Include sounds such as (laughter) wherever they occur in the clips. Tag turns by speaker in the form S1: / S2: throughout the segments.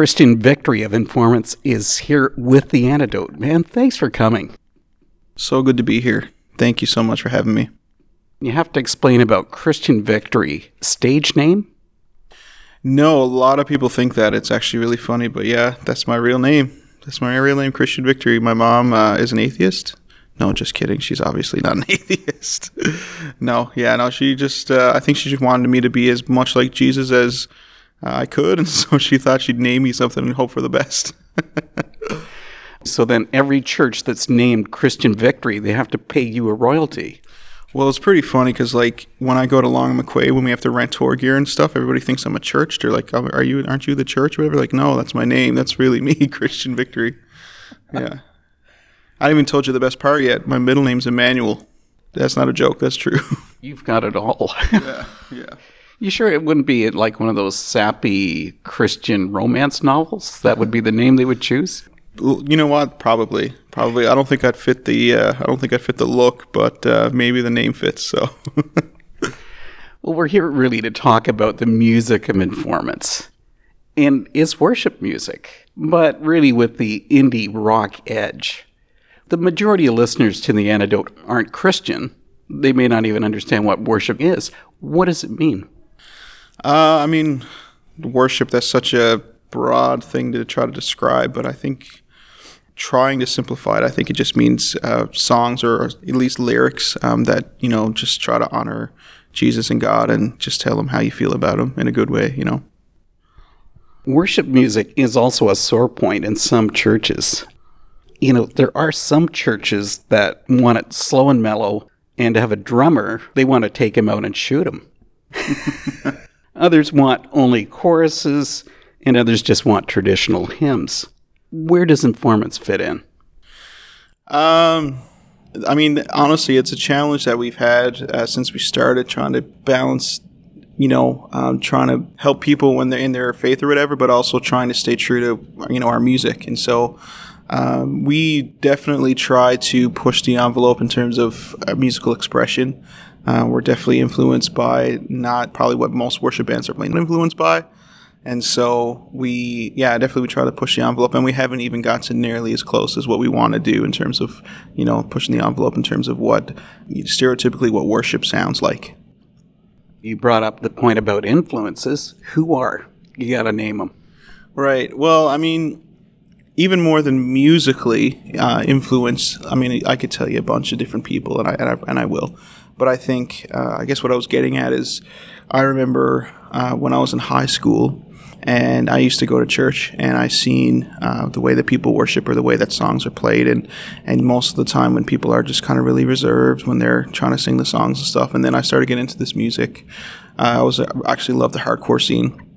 S1: Christian Victory of Informants is here with the antidote. Man, thanks for coming.
S2: So good to be here. Thank you so much for having me.
S1: You have to explain about Christian Victory. Stage name?
S2: No, a lot of people think that. It's actually really funny, but yeah, that's my real name. That's my real name, Christian Victory. My mom uh, is an atheist. No, just kidding. She's obviously not an (laughs) atheist. no, yeah, no, she just, uh, I think she just wanted me to be as much like Jesus as I could. And (laughs) so she thought she'd name me something and hope for the best. (laughs)
S1: so then every church that's named Christian Victory, they have to pay you a royalty.
S2: Well, it's pretty funny because like when I go to Long McQuade, when we have to rent tour gear and stuff, everybody thinks I'm a church. They're like, oh, "Are you? Aren't you the church?" Or whatever. Like, no, that's my name. That's really me, (laughs) Christian Victory. Yeah. I haven't even told you the best part yet. My middle name's Emmanuel. That's not a joke. That's true.
S1: You've got it all.
S2: yeah. Yeah.
S1: You sure it wouldn't be like one of those sappy Christian romance novels? That would be the name they would choose.
S2: You know what? Probably, probably. I don't think I'd fit the. Uh, I don't think I'd fit the look, but uh, maybe the name fits. So. (laughs)
S1: well, we're here really to talk about the music of informants, and it's worship music, but really with the indie rock edge. The majority of listeners to the antidote aren't Christian. They may not even understand what worship is. What does it mean?
S2: Uh, I mean, worship. That's such a broad thing to try to describe, but I think trying to simplify it, I think it just means uh, songs or at least lyrics um, that you know just try to honor Jesus and God and just tell them how you feel about Him in a good way. You know.
S1: Worship music is also a sore point in some churches. You know, there are some churches that want it slow and mellow, and to have a drummer, they want to take him out and shoot him. (laughs) others want only choruses, and others just want traditional hymns where does informants fit in?
S2: Um, I mean, honestly, it's a challenge that we've had uh, since we started trying to balance, you know, um, trying to help people when they're in their faith or whatever, but also trying to stay true to, you know, our music. And so um, we definitely try to push the envelope in terms of uh, musical expression. Uh, we're definitely influenced by not probably what most worship bands are influenced by, and so we, yeah, definitely we try to push the envelope, and we haven't even gotten nearly as close as what we want to do in terms of, you know, pushing the envelope in terms of what stereotypically what worship sounds like.
S1: You brought up the point about influences. Who are? You got to name them.
S2: Right. Well, I mean, even more than musically uh, influence. I mean, I could tell you a bunch of different people, and I and I, and I will. But I think uh, I guess what I was getting at is, I remember uh, when I was in high school and I used to go to church and I seen uh, the way that people worship or the way that songs are played. And and most of the time when people are just kind of really reserved when they're trying to sing the songs and stuff. And then I started getting into this music. Uh, I was uh, actually loved the hardcore scene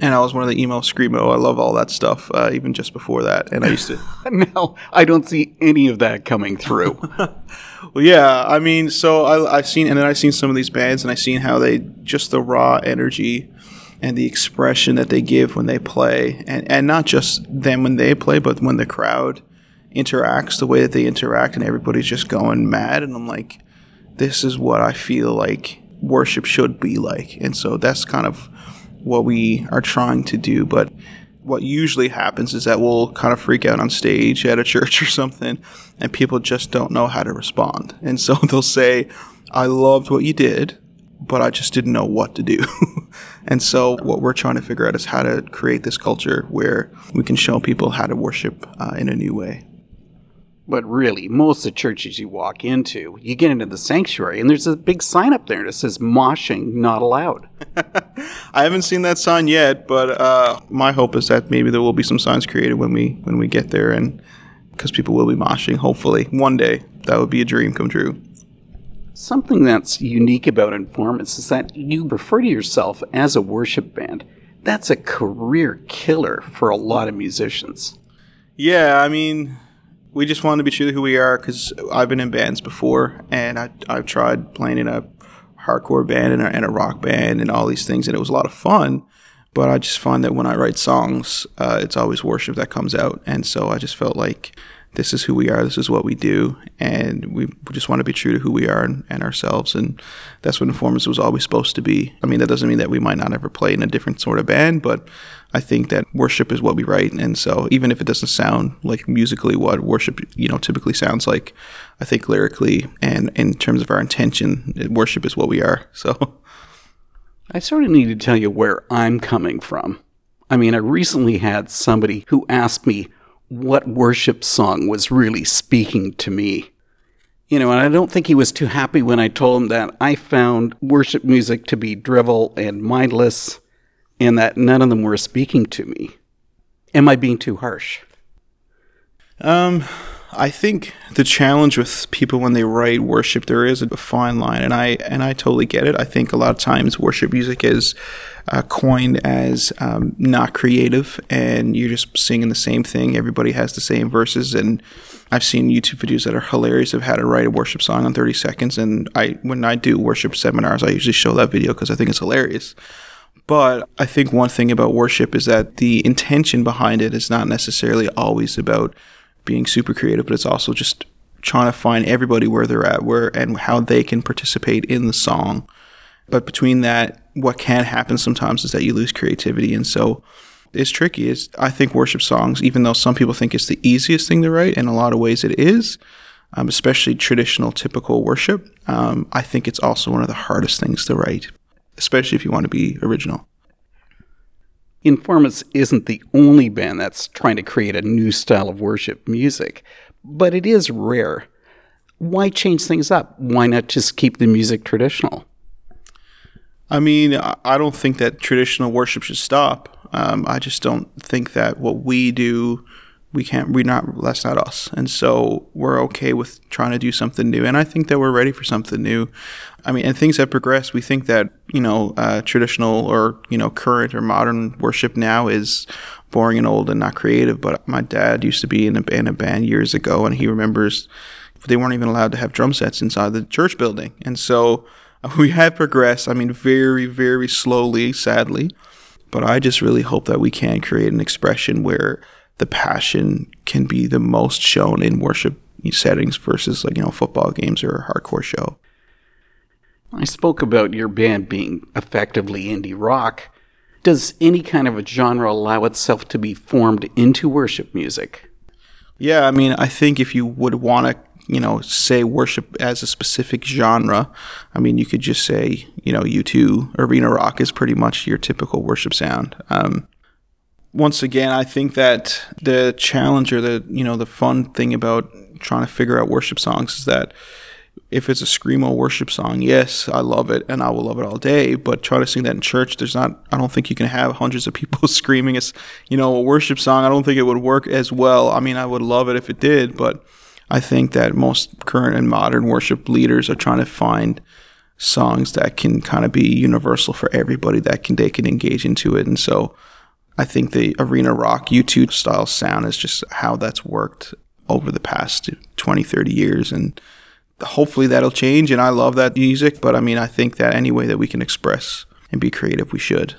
S2: and I was one of the emo screamo. I love all that stuff, uh, even just before that. And I used to. (laughs)
S1: no, I don't see any of that coming through. (laughs)
S2: well, yeah, I mean, so I, I've seen, and then I've seen some of these bands, and I've seen how they just the raw energy and the expression that they give when they play, and, and not just them when they play, but when the crowd interacts, the way that they interact, and everybody's just going mad. And I'm like, this is what I feel like worship should be like. And so that's kind of what we are trying to do. But what usually happens is that we'll kind of freak out on stage at a (laughs) church or something, and people just don't know how to respond. And so (laughs) they'll say, I loved what you did but I just didn't know what to do. (laughs) and so, what we're trying to figure out is how to create this culture where we can show people how to worship uh, in a new way.
S1: But really, most of the churches you walk into, you get into the sanctuary, and there's a big sign up there that says "moshing not allowed."
S2: I haven't seen that sign yet, but uh, my hope is that maybe there will be some signs created when we when we get there, and because people will be moshing. Hopefully, one day that would be a dream come true.
S1: Something that's unique about Informants is that you refer to yourself as a worship band. That's a career killer for a lot of musicians.
S2: Yeah, I mean, we just wanted to be true to who we are because I've been in bands before and I, I've tried playing in a hardcore band and a, and a, rock band and all these things, and it was a lot of fun. But I just find that when I write songs, uh, it's always worship that comes out. And so I just felt like this is who we are, this is what we do, and we just want to be true to who we are and, and ourselves. And that's what Informants was always supposed to be. I mean, that doesn't mean that we might not ever play in a different sort of band, but I think that worship is what we write. And so even if it doesn't sound like musically what worship, you know, typically sounds like, I think lyrically and in terms of our intention, worship is what we are. So
S1: I sort of need to tell you where I'm coming from. I mean, I recently had somebody who asked me what worship song was really speaking to me. You know, and I don't think he was too happy when I told him that I found worship music to be drivel and mindless and that none of them were speaking to me. Am I being too harsh?
S2: Um, I think the challenge with people when they write worship, there is a fine line, and I and I totally get it. I think a lot of times worship music is uh, coined as um, not creative, and you're just singing the same thing. Everybody has the same verses, and I've seen YouTube videos that are hilarious of how to write a worship song in 30 seconds. And I, when I do worship seminars, I usually show that video because I think it's hilarious. But I think one thing about worship is that the intention behind it is not necessarily always about being super creative, but it's also just trying to find everybody where they're at, where and how they can participate in the song. But between that, what can happen sometimes is that you lose creativity, and so it's tricky. Is I think worship songs, even though some people think it's the easiest thing to write, in a lot of ways it is, um, especially traditional, typical worship. Um, I think it's also one of the hardest things to write, especially if you want to be original.
S1: Informants isn't the only band that's trying to create a new style of worship music, but it is rare. Why change things up? Why not just keep the music traditional?
S2: I mean, I don't think that traditional worship should stop. Um, I just don't think that what we do we can't we're not that's not us. And so we're okay with trying to do something new. And i think that we're ready for something new. I mean and things have progressed. We think that you know uh, traditional or you know current or modern worship now is boring and old and not creative. But my dad used to be in a, in a band years ago and he remembers they weren't even allowed to have drum sets inside the church building. And so (laughs) we have progressed i mean very very slowly sadly. But i just really hope that we can create an expression where the passion can be the most shown in worship settings versus like you know football games or a hardcore show.
S1: I spoke about your band being effectively indie rock. Does any kind of a genre allow itself to be formed into worship music?
S2: Yeah, I mean, I think if you would want to, you know, say worship as a specific genre, I mean, you could just say, you know, U2 arena rock is pretty much your typical worship sound. Um, once again, I think that the challenge or the you know the fun thing about trying to figure out worship songs is that if it's a screamo worship song, yes, I love it and I will love it all day. But try to sing that in church. There's not. I don't think you can have hundreds of people (laughs) screaming as you know a worship song. I don't think it would work as well. I mean, I would love it if it did, but I think that most current and modern worship leaders are trying to find songs that can kind of be universal for everybody that can they can engage into it. And so I think the arena rock U2 style sound is just how that's worked over the past 20, 30 years. And hopefully that'll change. And I love that music. But I mean, I think that any way that we can express and be creative, we should.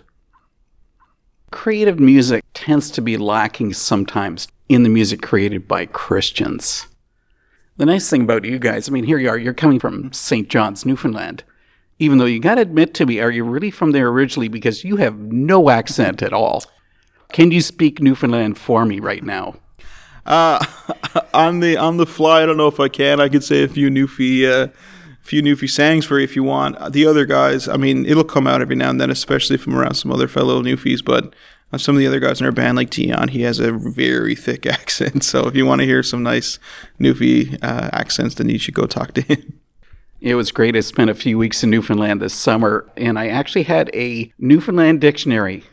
S1: Creative music tends to be lacking sometimes in the music created by Christians. The nice thing about you guys, I mean, here you are, you're coming from St. John's, Newfoundland. Even though you got to admit to me, are you really from there originally? Because you have no accent at all. Can you speak Newfoundland for me right now?
S2: Uh, (laughs) on the on the fly, I don't know if I can. I could say a few Newfie, uh, few Newfie sayings for you if you want. The other guys, I mean, it'll come out every now and then, especially from around some other fellow Newfies. But uh, some of the other guys in our band, like Dion, he has a very thick (laughs) accent. So if you want to hear some nice Newfie uh, accents, then you should go talk to him. (laughs)
S1: It was great. I spent a few weeks in Newfoundland this summer, and I actually had a Newfoundland dictionary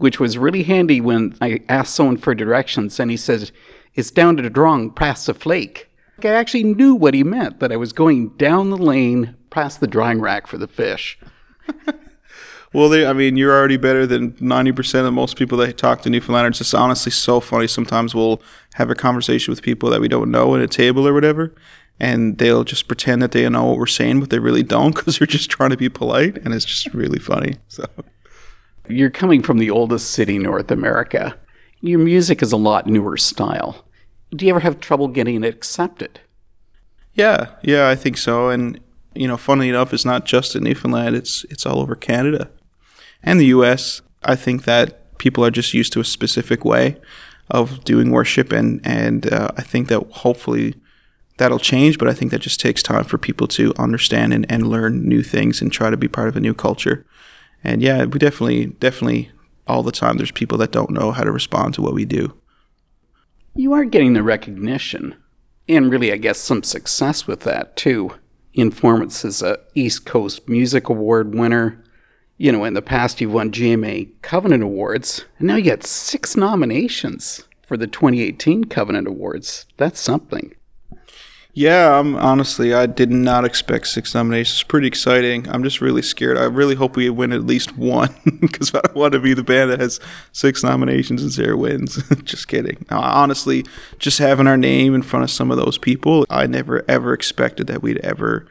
S1: which was really handy when I asked someone for directions and he says, It's down to the drong past the flake. I actually knew what he meant, that I was going down the lane past the drying rack for the fish. (laughs)
S2: well, they, I mean, you're already better than 90% of most people that talk to Newfoundlanders. It's honestly so funny. Sometimes we'll have a conversation with people that we don't know at a table or whatever, and they'll just pretend that they know what we're saying, but they really don't because they're just trying to be polite, and it's just really funny. So.
S1: You're coming from the oldest city in North America. Your music is a lot newer style. Do you ever have trouble getting it accepted?
S2: Yeah, yeah, I think so. And you know, funnily enough, it's not just in Newfoundland; it's it's all over Canada and the U.S. I think that people are just used to a specific way of doing worship, and and uh, I think that hopefully that'll change. But I think that just takes time for people to understand and, and learn new things and try to be part of a new culture. And yeah, we definitely definitely all the time there's people that don't know how to respond to what we do.
S1: You are getting the recognition, and really, I guess, some success with that too. Informants is a East Coast Music Award winner. You know, in the past, you've won GMA Covenant Awards, and now you got six nominations for the 2018 Covenant Awards. That's something.
S2: Yeah, I'm honestly, I did not expect six nominations. It's pretty exciting. I'm just really scared. I really hope we win at least one (laughs) because I want to be the band that has six nominations and zero wins. (laughs) just kidding. Honestly, just having our name in front of some of those people, I never ever expected that we'd ever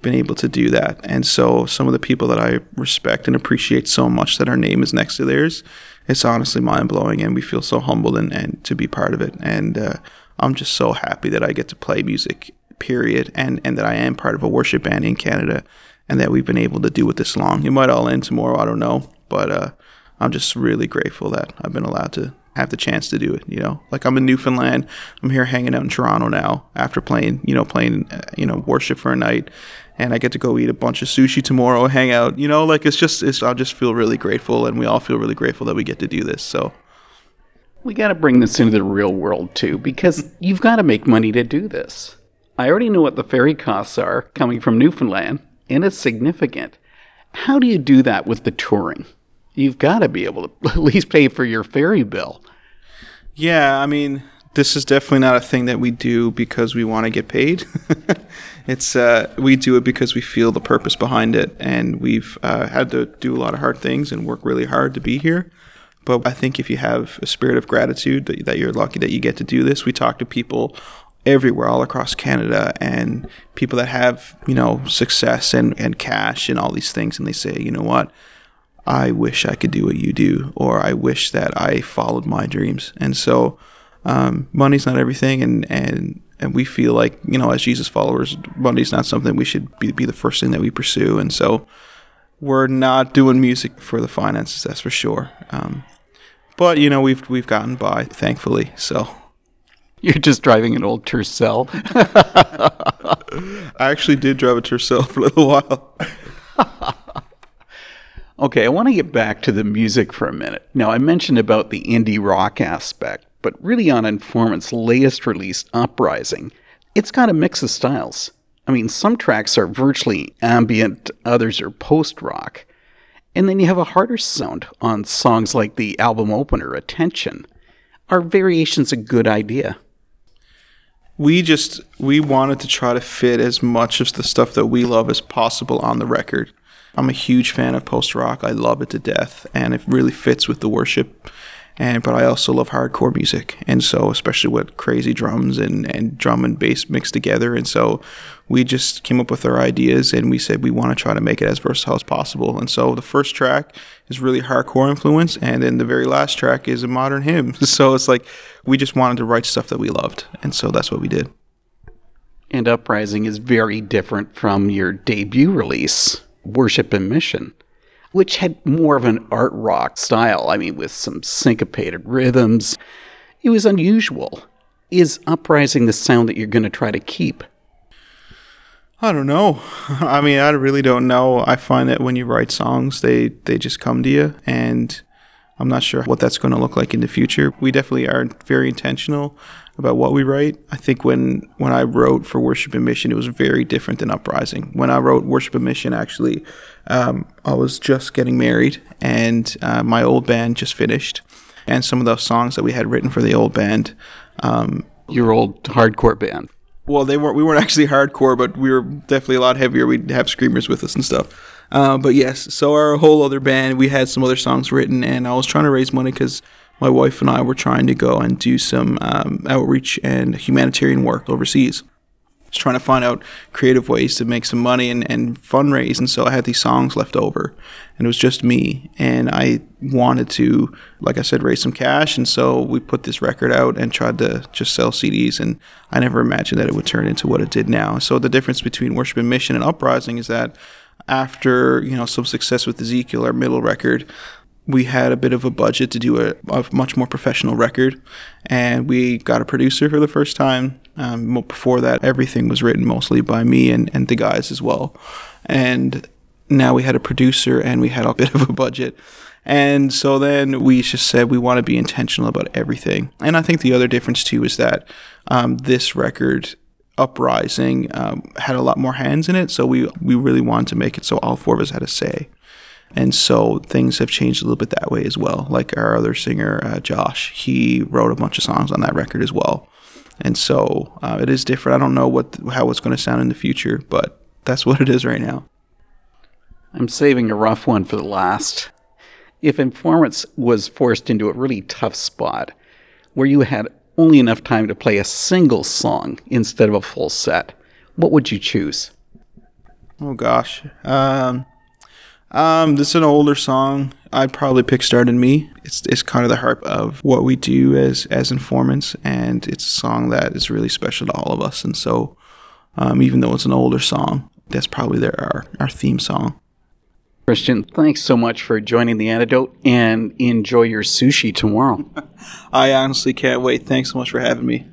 S2: been able to do that. And so, some of the people that I respect and appreciate so much that our name is next to theirs, it's honestly mind blowing, and we feel so humbled and, and to be part of it. And uh, I'm just so happy that I get to play music, period, and, and that I am part of a worship band in Canada and that we've been able to do it this long. It might all end tomorrow, I don't know, but uh, I'm just really grateful that I've been allowed to have the chance to do it. You know, like I'm in Newfoundland, I'm here hanging out in Toronto now after playing, you know, playing, uh, you know, worship for a night, and I get to go eat a bunch of sushi tomorrow, hang out. You know, like it's just, it's, I just feel really grateful, and we all feel really grateful that we get to do this. So
S1: we got to bring this into the real world too, because you've got to make money to do this. I already know what the ferry costs are coming from Newfoundland, and it's significant. How do you do that with the touring? You've got to be able to (laughs) at least pay for your ferry bill.
S2: Yeah, I mean, this is definitely not a thing that we do because we want to get paid. (laughs) it's uh, we do it because we feel the purpose behind it, and we've uh, had to do a lot of hard things and work really hard to be here. But I think if you have a spirit of gratitude that, that you're lucky that you get to do this, we talk to people everywhere all across Canada and people that have, you know, success and, and cash and all these things and they say, you know what? I wish I could do what you do, or I wish that I followed my dreams. And so, um, money's not everything, and and and we feel like you know, as Jesus followers, money's not something we should be, be the first thing that we pursue. And so, we're not doing music for the finances, that's for sure. Um, but you know, we've we've gotten by, thankfully. So.
S1: You're just driving an old Tercel. (laughs)
S2: I actually did drive a Tercel (laughs) for a little while. (laughs)
S1: okay, I want to get back to the music for a minute. Now, I mentioned about the indie rock aspect, but really on Informant's latest release, Uprising, it's got a mix of styles. I mean, some tracks are virtually ambient, others are post rock. And then you have a harder sound on songs like the album opener, Attention. Are variations a good idea?
S2: We just we wanted to try to fit as much of the stuff that we love as possible on the record. I'm a huge fan of post rock. I love it to death and it really fits with the worship and but I also love hardcore music, and so especially with crazy drums and and drum and bass mixed together, and so we just came up with our ideas and we said we want to try to make it as versatile as possible. And so the first track is really hardcore influence, and then the very last track is a modern hymn. (laughs) So it's like we just wanted to write stuff that we loved, and so that's what we did.
S1: And Uprising is very different from your debut release, Worship and Mission which had more of an art rock style. I mean, with some syncopated rhythms. It was unusual. Is Uprising the sound that you're going to try to keep?
S2: I don't know. (laughs) I mean, I really don't know. I find that when you write songs, they they just come to you, and I'm not sure what that's going to look like in the future. We definitely are very intentional about what we write. I think when when I wrote for Worship and Mission, it was very different than Uprising. When I wrote Worship and Mission, actually, um, I was just getting married, and uh, my old band just finished, and some of those songs that we had written for the old band. Um,
S1: Your old hardcore band.
S2: Well, they weren't. We weren't actually hardcore, but we were definitely a lot heavier. We'd have screamers with us and stuff. Uh, but yes, so our whole other band, we had some other songs written, and I was trying to raise money because my wife and I were trying to go and do some um, outreach and humanitarian work overseas. Was trying to find out creative ways to make some money and, and fundraise. And so I had these songs left over, and it was just me. And I wanted to, like I said, raise some cash. And so we put this record out and tried to just sell CDs. And I never imagined that it would turn into what it did now. So the difference between Worship and Mission and Uprising is that after you know some success with Ezekiel, our middle record, we had a bit of a budget to do a, a, much more professional record, and we got a producer for the first time. Um, before that, everything was written mostly by me and, and the guys as well. And now we had a producer and we had a (laughs) bit of a budget. And so then we just said we want to be intentional about everything. And I think the other difference too is that um, this record uprising um, had a lot more hands in it so we we really wanted to make it so all four of us had a say and so things have changed a little bit that way as well. Like our other singer, uh, Josh, he wrote a bunch of songs on that record as well. And so uh, it is different. I don't know what how it's going to sound in the future, but that's what it is right now.
S1: I'm saving a rough one for the last. If Informants was forced into a really tough spot where you had only enough time to play a single song instead of a full set, what would you choose?
S2: Oh gosh. Um, um, this is an older song. I'd probably pick "Started Me." It's it's kind of the heart of what we do as as informants, and it's a song that is really special to all of us. And so, um, even though it's an older song, that's probably their our our theme song.
S1: Christian, thanks so much for joining the antidote, and enjoy your sushi tomorrow. (laughs)
S2: I honestly can't wait. Thanks so much for having me.